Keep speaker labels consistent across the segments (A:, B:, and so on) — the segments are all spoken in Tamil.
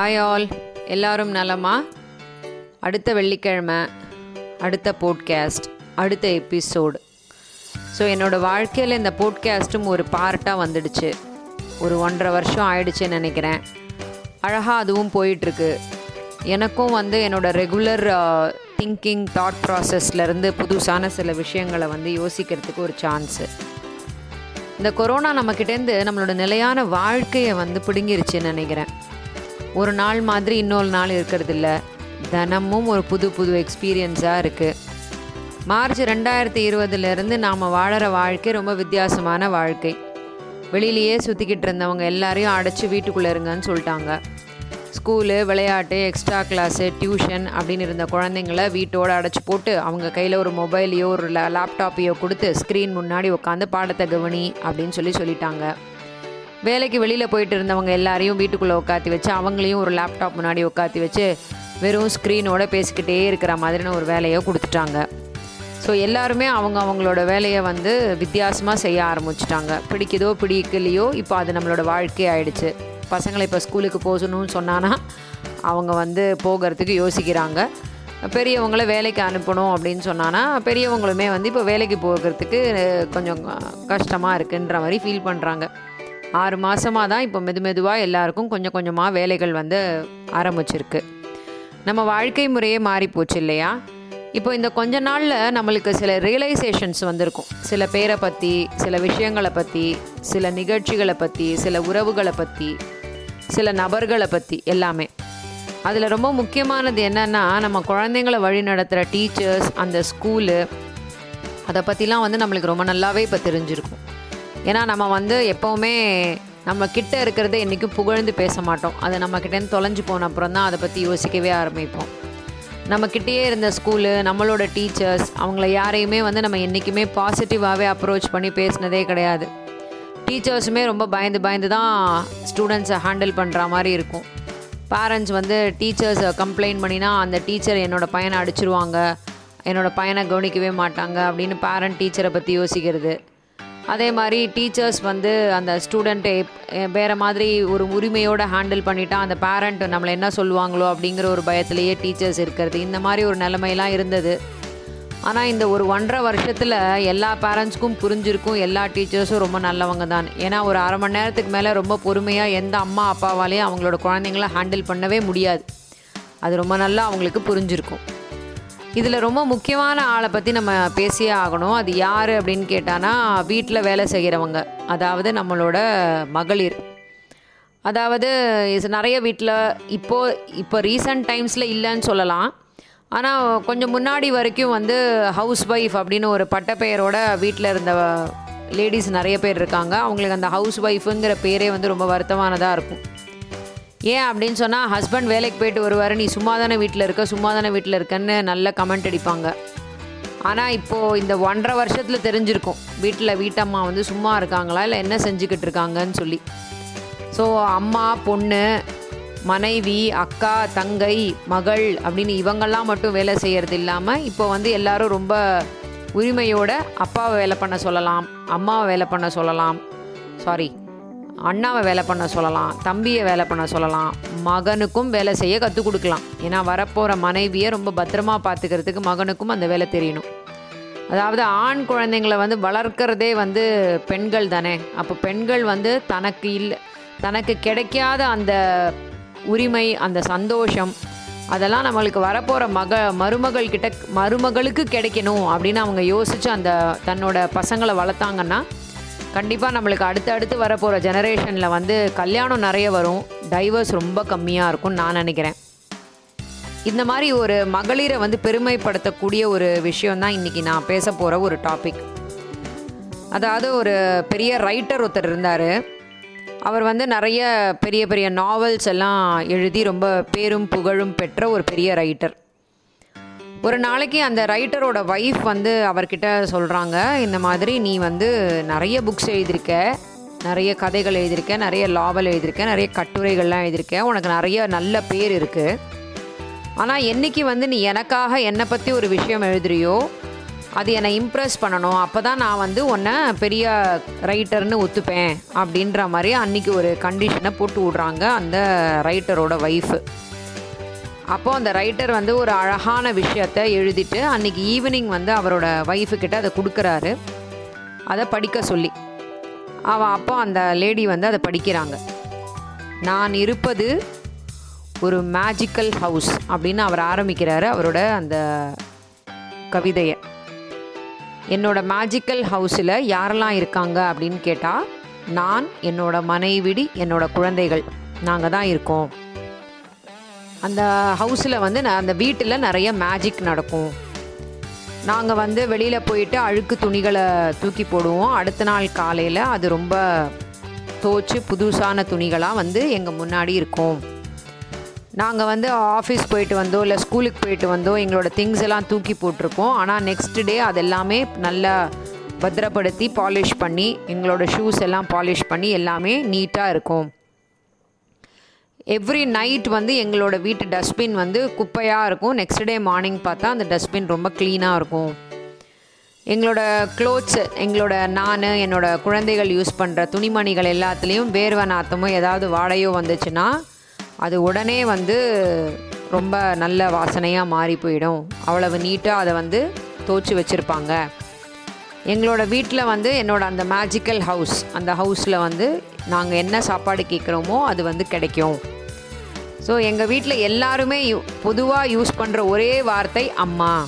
A: ஹாய் ஆல் எல்லாரும் நலமா? அடுத்த வெள்ளிக்கிழமை அடுத்த போட்காஸ்ட் அடுத்த எபிசோடு ஸோ என்னோடய வாழ்க்கையில் இந்த போட்காஸ்ட்டும் ஒரு பார்ட்டாக வந்துடுச்சு. ஒரு ஒன்றரை வருஷம் ஆயிடுச்சுன்னு நினைக்கிறேன். அழகாக அதுவும் போயிட்டுருக்கு. எனக்கும் வந்து என்னோடய ரெகுலர் திங்கிங் தாட் ப்ராசஸ்லேருந்து புதுசான சில விஷயங்களை வந்து யோசிக்கிறதுக்கு ஒரு சான்ஸு இந்த கொரோனா நம்மக்கிட்டேருந்து நம்மளோட நிலையான வாழ்க்கையை வந்து பிடுங்கிருச்சுன்னு நினைக்கிறேன். ஒரு நாள் மாதிரி இன்னொரு நாள் இருக்கிறது இல்லை தினமும் ஒரு புது புது எக்ஸ்பீரியன்ஸாக இருக்குது மார்ச் ரெண்டாயிரத்தி இருபதுலேருந்து நாம் வாழற வாழ்க்கை ரொம்ப வித்தியாசமான வாழ்க்கை. வெளியிலேயே சுற்றிக்கிட்டு இருந்தவங்க எல்லாரையும் அடைச்சி வீட்டுக்குள்ளே இருங்கன்னு சொல்லிட்டாங்க. ஸ்கூலு விளையாட்டு எக்ஸ்ட்ரா கிளாஸு டியூஷன் அப்படின்னு இருந்த குழந்தைங்கள வீட்டோடு அடைச்சி போட்டு அவங்க கையில் ஒரு மொபைலையோ ஒரு லேப்டாப்பையோ கொடுத்து ஸ்க்ரீன் முன்னாடி உட்காந்து பாடத்தை கவனி அப்படின்னு சொல்லி சொல்லிட்டாங்க. வேலைக்கு வெளியில் போயிட்டு இருந்தவங்க எல்லாரையும் வீட்டுக்குள்ளே உட்காத்தி வச்சு அவங்களையும் ஒரு லேப்டாப் முன்னாடி உட்காத்தி வச்சு வெறும் ஸ்க்ரீனோட பேசிக்கிட்டே இருக்கிற மாதிரின ஒரு வேலையை கொடுத்துட்டாங்க. ஸோ எல்லாருமே அவங்க அவங்களோட வேலையை வந்து வித்தியாசமாக செய்ய ஆரம்பிச்சிட்டாங்க. பிடிக்குதோ பிடிக்கலையோ இப்போ அது நம்மளோட வாழ்க்கை ஆயிடுச்சு. பசங்களை இப்போ ஸ்கூலுக்கு போகணும்னு சொன்னான்னா அவங்க வந்து போகிறதுக்கு யோசிக்கிறாங்க. பெரியவங்கள வேலைக்கு அனுப்பணும் அப்படின்னு சொன்னான்னா பெரியவங்களுமே வந்து இப்போ வேலைக்கு போகிறதுக்கு கொஞ்சம் கஷ்டமாக இருக்குன்ற மாதிரி ஃபீல் பண்ணுறாங்க ஆறு மாதமாக தான் இப்போ மெது மெதுவாக எல்லாருக்கும் கொஞ்சம் கொஞ்சமாக வேலைகள் வந்து ஆரம்பிச்சிருக்கு. நம்ம வாழ்க்கை முறையே மாறி போச்சு இல்லையா? இப்போ இந்த கொஞ்ச நாளில் நம்மளுக்கு சில ரியலைசேஷன்ஸ் வந்திருக்கும். சில பேரை பற்றி சில விஷயங்களை பற்றி சில நிகழ்ச்சிகளை பற்றி சில உறவுகளை பற்றி சில நபர்களை பற்றி எல்லாமே. அதில் ரொம்ப முக்கியமானது என்னென்னா நம்ம குழந்தைங்களை வழி நடத்துகிற டீச்சர்ஸ் அந்த ஸ்கூலு அதை பற்றிலாம் வந்து நம்மளுக்கு ரொம்ப நல்லாவே இப்போ தெரிஞ்சிருக்கும். ஏன்னா நம்ம வந்து எப்போவுமே நம்ம கிட்ட இருக்கிறத என்றைக்கும் புகழ்ந்து பேச மாட்டோம். அது நம்ம கிட்டேருந்து தொலைஞ்சு போன அப்புறம் தான் அதை பற்றி யோசிக்கவே ஆரம்பிப்போம். நம்ம கிட்டேயே இருந்த ஸ்கூலு நம்மளோட டீச்சர்ஸ் அவங்கள யாரையுமே வந்து நம்ம என்றைக்குமே பாசிட்டிவாகவே அப்ரோச் பண்ணி பேசினதே கிடையாது. டீச்சர்ஸுமே ரொம்ப பயந்து பயந்து தான் ஸ்டூடெண்ட்ஸை ஹேண்டில் பண்ணுற மாதிரி இருக்கும். பேரண்ட்ஸ் வந்து டீச்சர்ஸை கம்ப்ளைண்ட் பண்ணினா அந்த டீச்சர் என்னோடய பையனை அடிச்சிருவாங்க என்னோடய பையனை கவனிக்கவே மாட்டாங்க அப்படின்னு பேரண்ட் டீச்சரை பற்றி யோசிக்கிறது. அதே மாதிரி டீச்சர்ஸ் வந்து அந்த ஸ்டூடெண்ட்டை வேறு மாதிரி ஒரு உரிமையோடு ஹேண்டில் பண்ணிட்டா அந்த பேரண்ட் நம்மளை என்ன சொல்லுவாங்களோ அப்படிங்கிற ஒரு பயத்திலேயே டீச்சர்ஸ் இருக்கிறது. இந்த மாதிரி ஒரு நிலைமையெல்லாம் இருந்தது. ஆனால் இந்த ஒரு ஒன்றரை வருஷத்தில் எல்லா பேரண்ட்ஸ்க்கும் புரிஞ்சிருக்கும் எல்லா டீச்சர்ஸும் ரொம்ப நல்லவங்க தான். ஏன்னா ஒரு அரை மணி நேரத்துக்கு மேலே ரொம்ப பொறுமையாக எந்த அம்மா அப்பாவாலேயும் அவங்களோட குழந்தைங்கள ஹேண்டில் பண்ணவே முடியாது. அது ரொம்ப நல்லா அவங்களுக்கு புரிஞ்சிருக்கும். இதில் ரொம்ப முக்கியமான ஆளை பற்றி நம்ம பேசியே ஆகணும். அது யார் அப்படின்னு கேட்டானா வீட்டில் வேலை செய்கிறவங்க அதாவது நம்மளோட மகளிர். அதாவது நிறைய வீட்டில் இப்போது இப்போ ரீசன்ட் டைம்ஸில் இல்லைன்னு சொல்லலாம். ஆனால் கொஞ்சம் முன்னாடி வரைக்கும் வந்து ஹவுஸ் ஒய்ஃப் அப்படின்னு ஒரு பட்டப்பெயரோட வீட்டில் இருந்த லேடிஸ் நிறைய பேர் இருக்காங்க. அவங்களுக்கு அந்த ஹவுஸ் ஒய்ஃபுங்கிற பேரே வந்து ரொம்ப வருத்தமானதாக இருக்கும். ஏன் அப்படின்னு சொன்னால் ஹஸ்பண்ட் வேலைக்கு போயிட்டு வருவார் நீ சும்மா தானே வீட்டில் இருக்க சும்மா தானே வீட்டில் இருக்கன்னு நல்ல கமெண்ட் அடிப்பாங்க. ஆனால் இப்போது இந்த ஒன்றரை வருஷத்தில் தெரிஞ்சிருக்கும் வீட்டில் வீட்டம்மா வந்து சும்மா இருக்காங்களா இல்லை என்ன செஞ்சுக்கிட்டு இருக்காங்கன்னு சொல்லி. ஸோ அம்மா பொண்ணு மனைவி அக்கா தங்கை மகள் அப்படின்னு இவங்கெல்லாம் மட்டும் வேலை செய்கிறது இல்லாமல் இப்போ வந்து எல்லாரும் ரொம்ப உரிமையோட அப்பாவை வேலை பண்ண சொல்லலாம் அம்மாவை வேலை பண்ண சொல்லலாம். சாரி அண்ணாவை வேலை பண்ண சொல்லலாம் தம்பியை வேலை பண்ண சொல்லலாம் மகனுக்கும் வேலை செய்ய கற்றுக் கொடுக்கலாம். ஏன்னா வரப்போகிற மனைவியை ரொம்ப பத்திரமா பார்த்துக்கிறதுக்கு மகனுக்கும் அந்த வேலை தெரியணும். அதாவது ஆண் குழந்தைங்களை வந்து வளர்க்குறதே வந்து பெண்கள் தானே. அப்போ பெண்கள் வந்து தனக்கு இல்லை தனக்கு கிடைக்காத அந்த உரிமை அந்த சந்தோஷம் அதெல்லாம் நம்மளுக்கு வரப்போகிற மக மருமகள் கிட்ட மருமகளுக்கு கிடைக்கணும் அப்படின்னு அவங்க யோசித்து அந்த தன்னோட பசங்களை வளர்த்தாங்கன்னா கண்டிப்பாக நம்மளுக்கு அடுத்து அடுத்து வரப்போகிற ஜெனரேஷனில் வந்து கல்யாணம் நிறைய வரும். டைவர்ஸ் ரொம்ப கம்மியாக இருக்கும்னு நான் நினைக்கிறேன். இந்த மாதிரி ஒரு மகளிரை வந்து பெருமைப்படுத்தக்கூடிய ஒரு விஷயம் தான் இன்றைக்கி நான் பேச போகிற ஒரு டாபிக் அதாவது ஒரு பெரிய ரைட்டர் ஒருத்தர் இருந்தார். அவர் வந்து நிறைய பெரிய பெரிய நாவல்ஸ் எல்லாம் எழுதி ரொம்ப பேரும் புகழும் பெற்ற ஒரு பெரிய ரைட்டர் ஒரு நாளைக்கு அந்த ரைட்டரோட ஒய்ஃப் வந்து அவர்கிட்ட சொல்கிறாங்க இந்த மாதிரி நீ வந்து நிறைய புக்ஸ் எழுதியிருக்க நிறைய கதைகள் எழுதியிருக்க நிறைய லாவல் எழுதியிருக்க நிறைய கட்டுரைகள்லாம் எழுதியிருக்க உனக்கு நிறைய நல்ல பேர் இருக்குது ஆனால் என்றைக்கு வந்து நீ எனக்காக என்னை பற்றி ஒரு விஷயம் எழுதுறியோ அது என்னை இம்ப்ரெஸ் பண்ணணும். அப்போ தான் நான் வந்து உன்னை பெரிய ரைட்டர்னு ஒத்துப்பேன் அப்படின்ற மாதிரி அன்றைக்கி ஒரு கண்டிஷனை போட்டு விட்றாங்க அந்த ரைட்டரோட ஒய்ஃபு அப்போது அந்த ரைட்டர் வந்து ஒரு அழகான விஷயத்த எழுதிட்டு அன்றைக்கி ஈவினிங் வந்து அவரோட ஒய்ஃபுக்கிட்ட அதை கொடுக்குறாரு. அதை படிக்க சொல்லி. அவள் அப்போ அந்த லேடி வந்து அதை படிக்கிறாங்க. நான் இருப்பது ஒரு மேஜிக்கல் ஹவுஸ் அப்படின்னு அவர் ஆரம்பிக்கிறாரு அவரோட அந்த கவிதையை. என்னோட மேஜிக்கல் ஹவுஸில் யாரெல்லாம் இருக்காங்க அப்படின்னு கேட்டால் நான் என்னோட மனைவிடி என்னோட குழந்தைகள். நாங்கள் தான் இருக்கோம். அந்த ஹவுஸில் வந்து நான் அந்த வீட்டில் நிறைய மேஜிக் நடக்கும். நாங்கள் வந்து வெளியில் போயிட்டு அழுக்கு துணிகளை தூக்கி போடுவோம். அடுத்த நாள் காலையில் அது ரொம்ப தோச்சு புதுசான துணிகளாக வந்து எங்கள் முன்னாடி இருக்கும். நாங்கள் வந்து ஆஃபீஸ் போயிட்டு வந்தோம் இல்லை ஸ்கூலுக்கு போயிட்டு வந்தோம் எங்களோட திங்ஸ் எல்லாம் தூக்கி போட்டிருப்போம் ஆனால் நெக்ஸ்ட் டே அது எல்லாமே நல்லா பத்திரப்படுத்தி பாலிஷ் பண்ணி எங்களோட ஷூஸ் எல்லாம் பாலிஷ் பண்ணி எல்லாமே நீட்டாக இருக்கும். எவ்ரி நைட் வந்து எங்களோட வீட்டு டஸ்ட்பின் வந்து குப்பையாக இருக்கும். நெக்ஸ்ட் டே மார்னிங் பார்த்தா அந்த டஸ்ட்பின் ரொம்ப க்ளீனாக இருக்கும். எங்களோட க்ளோத்ஸ் எங்களோட நான் என்னோட குழந்தைகள் யூஸ் பண்ணுற துணிமணிகள் எல்லாத்துலேயும் வேர்வை நாத்தமோ ஏதாவது வாடையோ வந்துச்சுன்னா அது உடனே வந்து ரொம்ப நல்ல வாசனையாக மாறி போயிடும். அவ்வளவு நீட்டாக அதை வந்து தோச்சு வச்சுருப்பாங்க. எங்களோட வீட்டில் வந்து என்னோட அந்த மேஜிக்கல் ஹவுஸ் அந்த ஹவுஸில் வந்து நாங்கள் என்ன சாப்பாடு கேட்குறோமோ அது வந்து கிடைக்கும். ஸோ எங்கள் வீட்டில் எல்லாருமே பொதுவாக யூஸ் பண்ணுற ஒரே வார்த்தை அம்மா.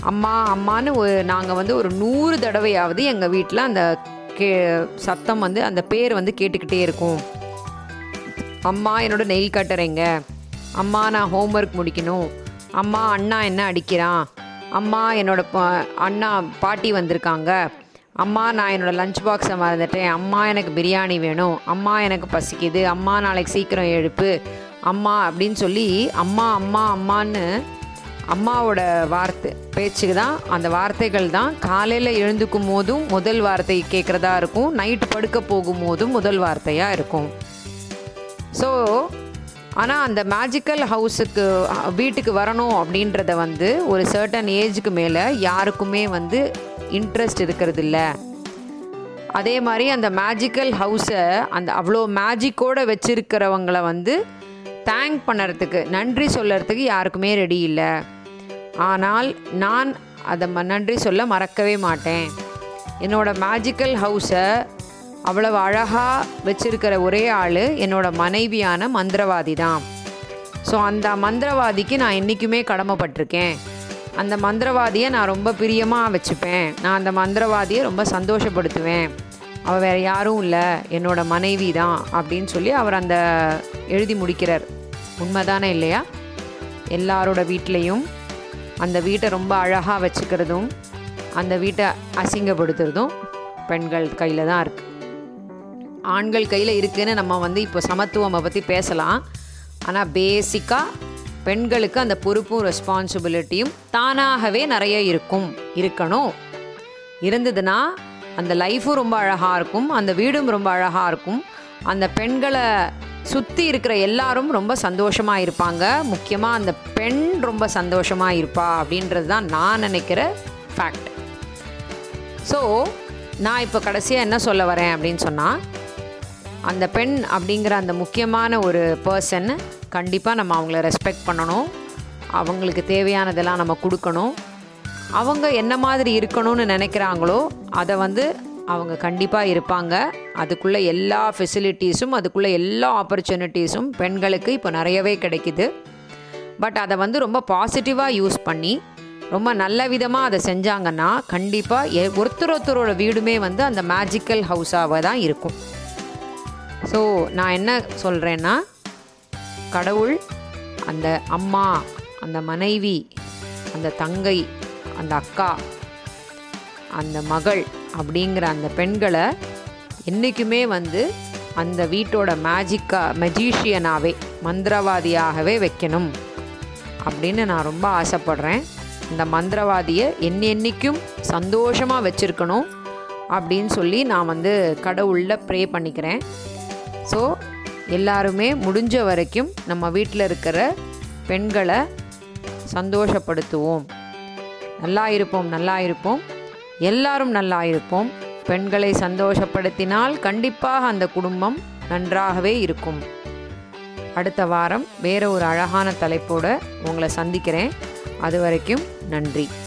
A: அம்மா அம்மான்னு ஒரு நாங்கள் வந்து ஒரு நூறு தடவையாவது எங்கள் வீட்டில் அந்த கே சத்தம் வந்து அந்த பேர் வந்து கேட்டுக்கிட்டே இருக்கும். அம்மா என்னோட நெயில் கட்டுறேங்க. அம்மா நான் ஹோம்ஒர்க் முடிக்கணும். அம்மா அண்ணா என்ன அடிக்கிறான்? அம்மா என்னோட பா- அண்ணா பாட்டி வந்திருக்காங்க. அம்மா நான் என்னோடய லஞ்ச் பாக்ஸை மறந்துட்டேன். அம்மா எனக்கு பிரியாணி வேணும். அம்மா எனக்கு பசிக்குது. அம்மா நாளைக்கு சீக்கிரம் எழுப்பு. அம்மா அப்படின்னு சொல்லி அம்மா அம்மா அம்மான்னு அம்மாவோட வார்த்தை பேச்சுக்கு தான் அந்த வார்த்தைகள் தான் காலையில் எழுந்துக்கும் போதும் முதல் வார்த்தை கேட்குறதா இருக்கும் நைட்டு படுக்க போகும்போதும் முதல் வார்த்தையாக இருக்கும். ஸோ ஆனால் அந்த மேஜிக்கல் ஹவுஸுக்கு வீட்டுக்கு வரணும் அப்படின்றத வந்து ஒரு சர்டன் ஏஜுக்கு மேலே யாருக்குமே வந்து இன்ட்ரெஸ்ட் இருக்கிறதில்ல அதே மாதிரி அந்த மேஜிக்கல் ஹவுஸை அந்த அவ்வளோ மேஜிக்கோடு வச்சிருக்கிறவங்கள வந்து தேங்க் பண்ணுறதுக்கு நன்றி சொல்லறதுக்கு யாருக்குமே ரெடி இல்லை. ஆனால் நான் அதை ம- நன்றி சொல்ல மறக்கவே மாட்டேன். என்னோடய மேஜிக்கல் ஹவுஸை அவ்வளவு அழகாக வச்சிருக்கிற ஒரே ஆள் என்னோடய மனைவியான மந்திரவாதி தான். ஸோ அந்த மந்திரவாதிக்கு நான் என்றைக்குமே கடமைப்பட்டிருக்கேன். அந்த மந்திரவாதியை நான் ரொம்ப பிரியமாக வச்சுப்பேன். நான் அந்த மந்திரவாதியை ரொம்ப சந்தோஷப்படுத்துவேன். அவள் வேறு யாரும் இல்லை. என்னோடய மனைவி தான் அப்படின்னு சொல்லி அவர் அந்த எழுதி முடிக்கிறார். உண்மைதானே இல்லையா? எல்லாரோட வீட்லேயும் அந்த வீட்டை ரொம்ப அழகாக வச்சுக்கிறதும் அந்த வீட்டை அசிங்கப்படுத்துறதும் பெண்கள் கையில் தான் இருக்குது ஆண்கள் கையில் இருக்குதுன்னு நம்ம வந்து இப்போ சமத்துவமை பற்றி பேசலாம். ஆனால் பேசிக்காக பெண்களுக்கு அந்த பொறுப்பும் ரெஸ்பான்சிபிலிட்டியும் தானாகவே நிறைய இருக்கும் இருக்கணும். இருந்ததுன்னா அந்த லைஃபும் ரொம்ப அழகாக இருக்கும் அந்த வீடும் ரொம்ப அழகாக இருக்கும். அந்த பெண்களை சுற்றி இருக்கிற எல்லாரும் ரொம்ப சந்தோஷமாக இருப்பாங்க. முக்கியமாக அந்த பெண் ரொம்ப சந்தோஷமாக இருப்பா அப்படின்றது தான் நான் நினைக்கிற ஃபேக்ட் ஸோ நான் இப்போ கடைசியாக என்ன சொல்ல வரேன் அப்படின்னு சொன்னால் அந்த பெண் அப்படிங்கிற அந்த முக்கியமான ஒரு பர்சன் கண்டிப்பாக நம்ம அவங்கள ரெஸ்பெக்ட் பண்ணணும். அவங்களுக்கு தேவையானதெல்லாம் நம்ம கொடுக்கணும். அவங்க என்ன மாதிரி இருக்கணும்னு நினைக்கிறாங்களோ அதை வந்து அவங்க கண்டிப்பாக இருப்பாங்க. அதுக்குள்ளே எல்லா ஃபெசிலிட்டிஸும் அதுக்குள்ளே எல்லா ஆப்பர்ச்சுனிட்டிஸும் பெண்களுக்கு இப்போ நிறையவே கிடைக்குது. பட் அதை வந்து ரொம்ப பாசிட்டிவாக யூஸ் பண்ணி ரொம்ப நல்ல விதமாக அதை செஞ்சாங்கன்னா கண்டிப்பாக ஒருத்தர் ஒருத்தரோட வீடுமே வந்து அந்த மேஜிக்கல் ஹவுஸாக தான் இருக்கும். ஸோ நான் என்ன சொல்கிறேன்னா கடவுள் அந்த அம்மா அந்த மனைவி அந்த தங்கை அந்த அக்கா அந்த மகள் அப்படிங்கிற அந்த பெண்களை என்றைக்குமே வந்து அந்த வீட்டோட மேஜிக்கா மெஜிஷியனாகவே மந்திரவாதியாகவே வைக்கணும் அப்படின்னு நான் ரொம்ப ஆசைப்படுறேன். இந்த மந்திரவாதியை என்னென்னைக்கும் சந்தோஷமாக வச்சுருக்கணும் அப்படின்னு சொல்லி நான் வந்து கடவுளில் ப்ரே பண்ணிக்கிறேன். ஸோ எல்லாருமே முடிஞ்ச வரைக்கும் நம்ம வீட்டில் இருக்கிற பெண்களை சந்தோஷப்படுத்துவோம். நல்லா இருப்போம் நல்லா இருப்போம். எல்லாரும் நல்லா இருப்போம். பெண்களை சந்தோஷப்படுத்தினால் கண்டிப்பாக அந்த குடும்பம் நன்றாகவே இருக்கும். அடுத்த வாரம் வேற ஒரு அழகான தலைப்போட உங்களை சந்திக்கிறேன். அது வரைக்கும் நன்றி.